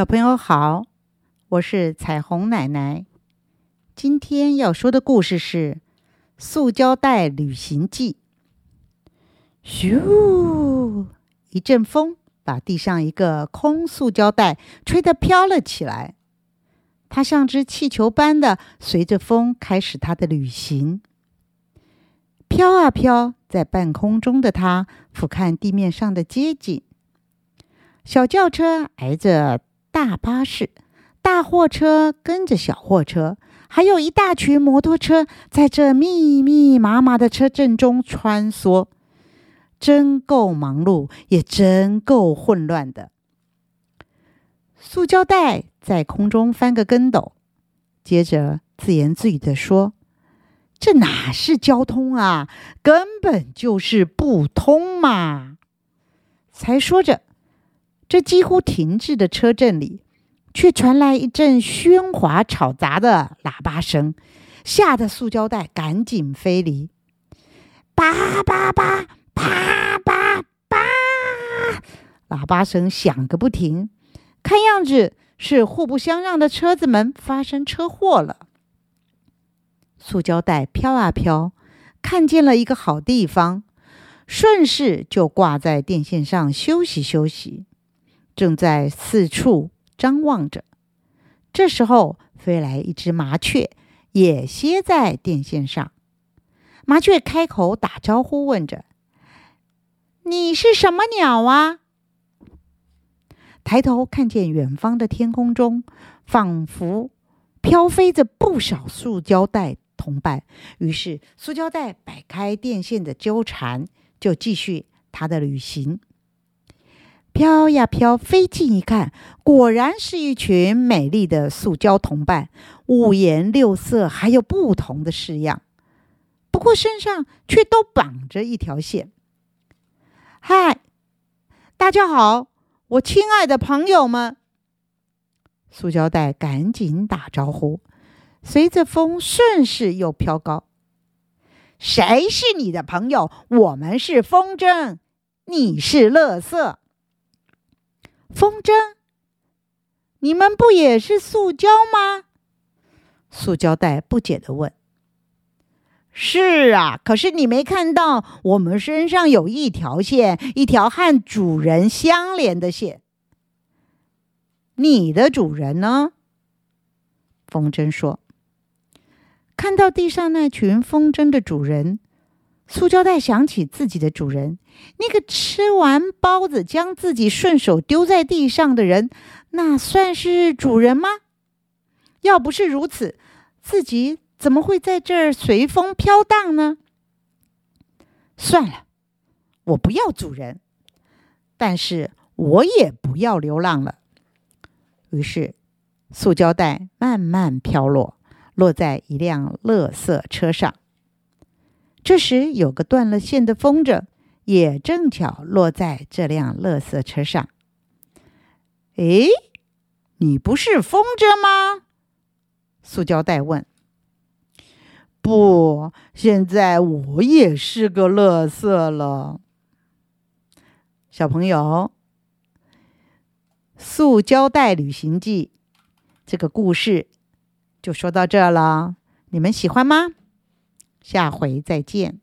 小朋友好，我是彩虹奶奶。今天要说的故事是《塑胶袋旅行记》。咻！一阵风把地上一个空塑胶袋吹得飘了起来，它像只气球般的随着风开始它的旅行。飘啊飘，在半空中的它俯瞰地面上的街景。小轿车挨着大巴士，大货车跟着小货车，还有一大群摩托车在这密密麻麻的车阵中穿梭，真够忙碌，也真够混乱的。塑胶袋在空中翻个跟斗，接着自言自语地说：“这哪是交通啊，根本就是不通嘛！”才说着。这几乎停滞的车阵里，却传来一阵喧哗吵杂的喇叭声，吓得塑胶袋赶紧飞离。叭叭叭，叭叭叭，喇叭声响个不停，看样子是互不相让的车子们发生车祸了。塑胶袋飘啊飘，看见了一个好地方，顺势就挂在电线上休息休息。正在四处张望着，这时候飞来一只麻雀，也歇在电线上。麻雀开口打招呼，问着：“你是什么鸟啊？”抬头看见远方的天空中，仿佛飘飞着不少塑胶袋同伴。于是，塑胶袋摆开电线的纠缠，就继续它的旅行。飘呀飘，飞近一看，果然是一群美丽的塑胶同伴，五颜六色，还有不同的式样。不过身上却都绑着一条线。嗨，大家好，我亲爱的朋友们！塑胶袋赶紧打招呼，随着风顺势又飘高。谁是你的朋友？我们是风筝，你是乐色。风筝，你们不也是塑胶吗？塑胶袋不解的问。是啊，可是你没看到我们身上有一条线，一条和主人相连的线。你的主人呢？风筝说。看到地上那群风筝的主人。塑胶袋想起自己的主人，那个吃完包子将自己顺手丢在地上的人，那算是主人吗？要不是如此，自己怎么会在这儿随风飘荡呢？算了，我不要主人，但是我也不要流浪了。于是，塑胶袋慢慢飘落，落在一辆垃圾车上。这时，有个断了线的风筝，也正巧落在这辆垃圾车上。哎，你不是风筝吗？塑胶袋问。不，现在我也是个垃圾了。小朋友，《塑胶袋旅行记》这个故事就说到这了，你们喜欢吗？下回再见。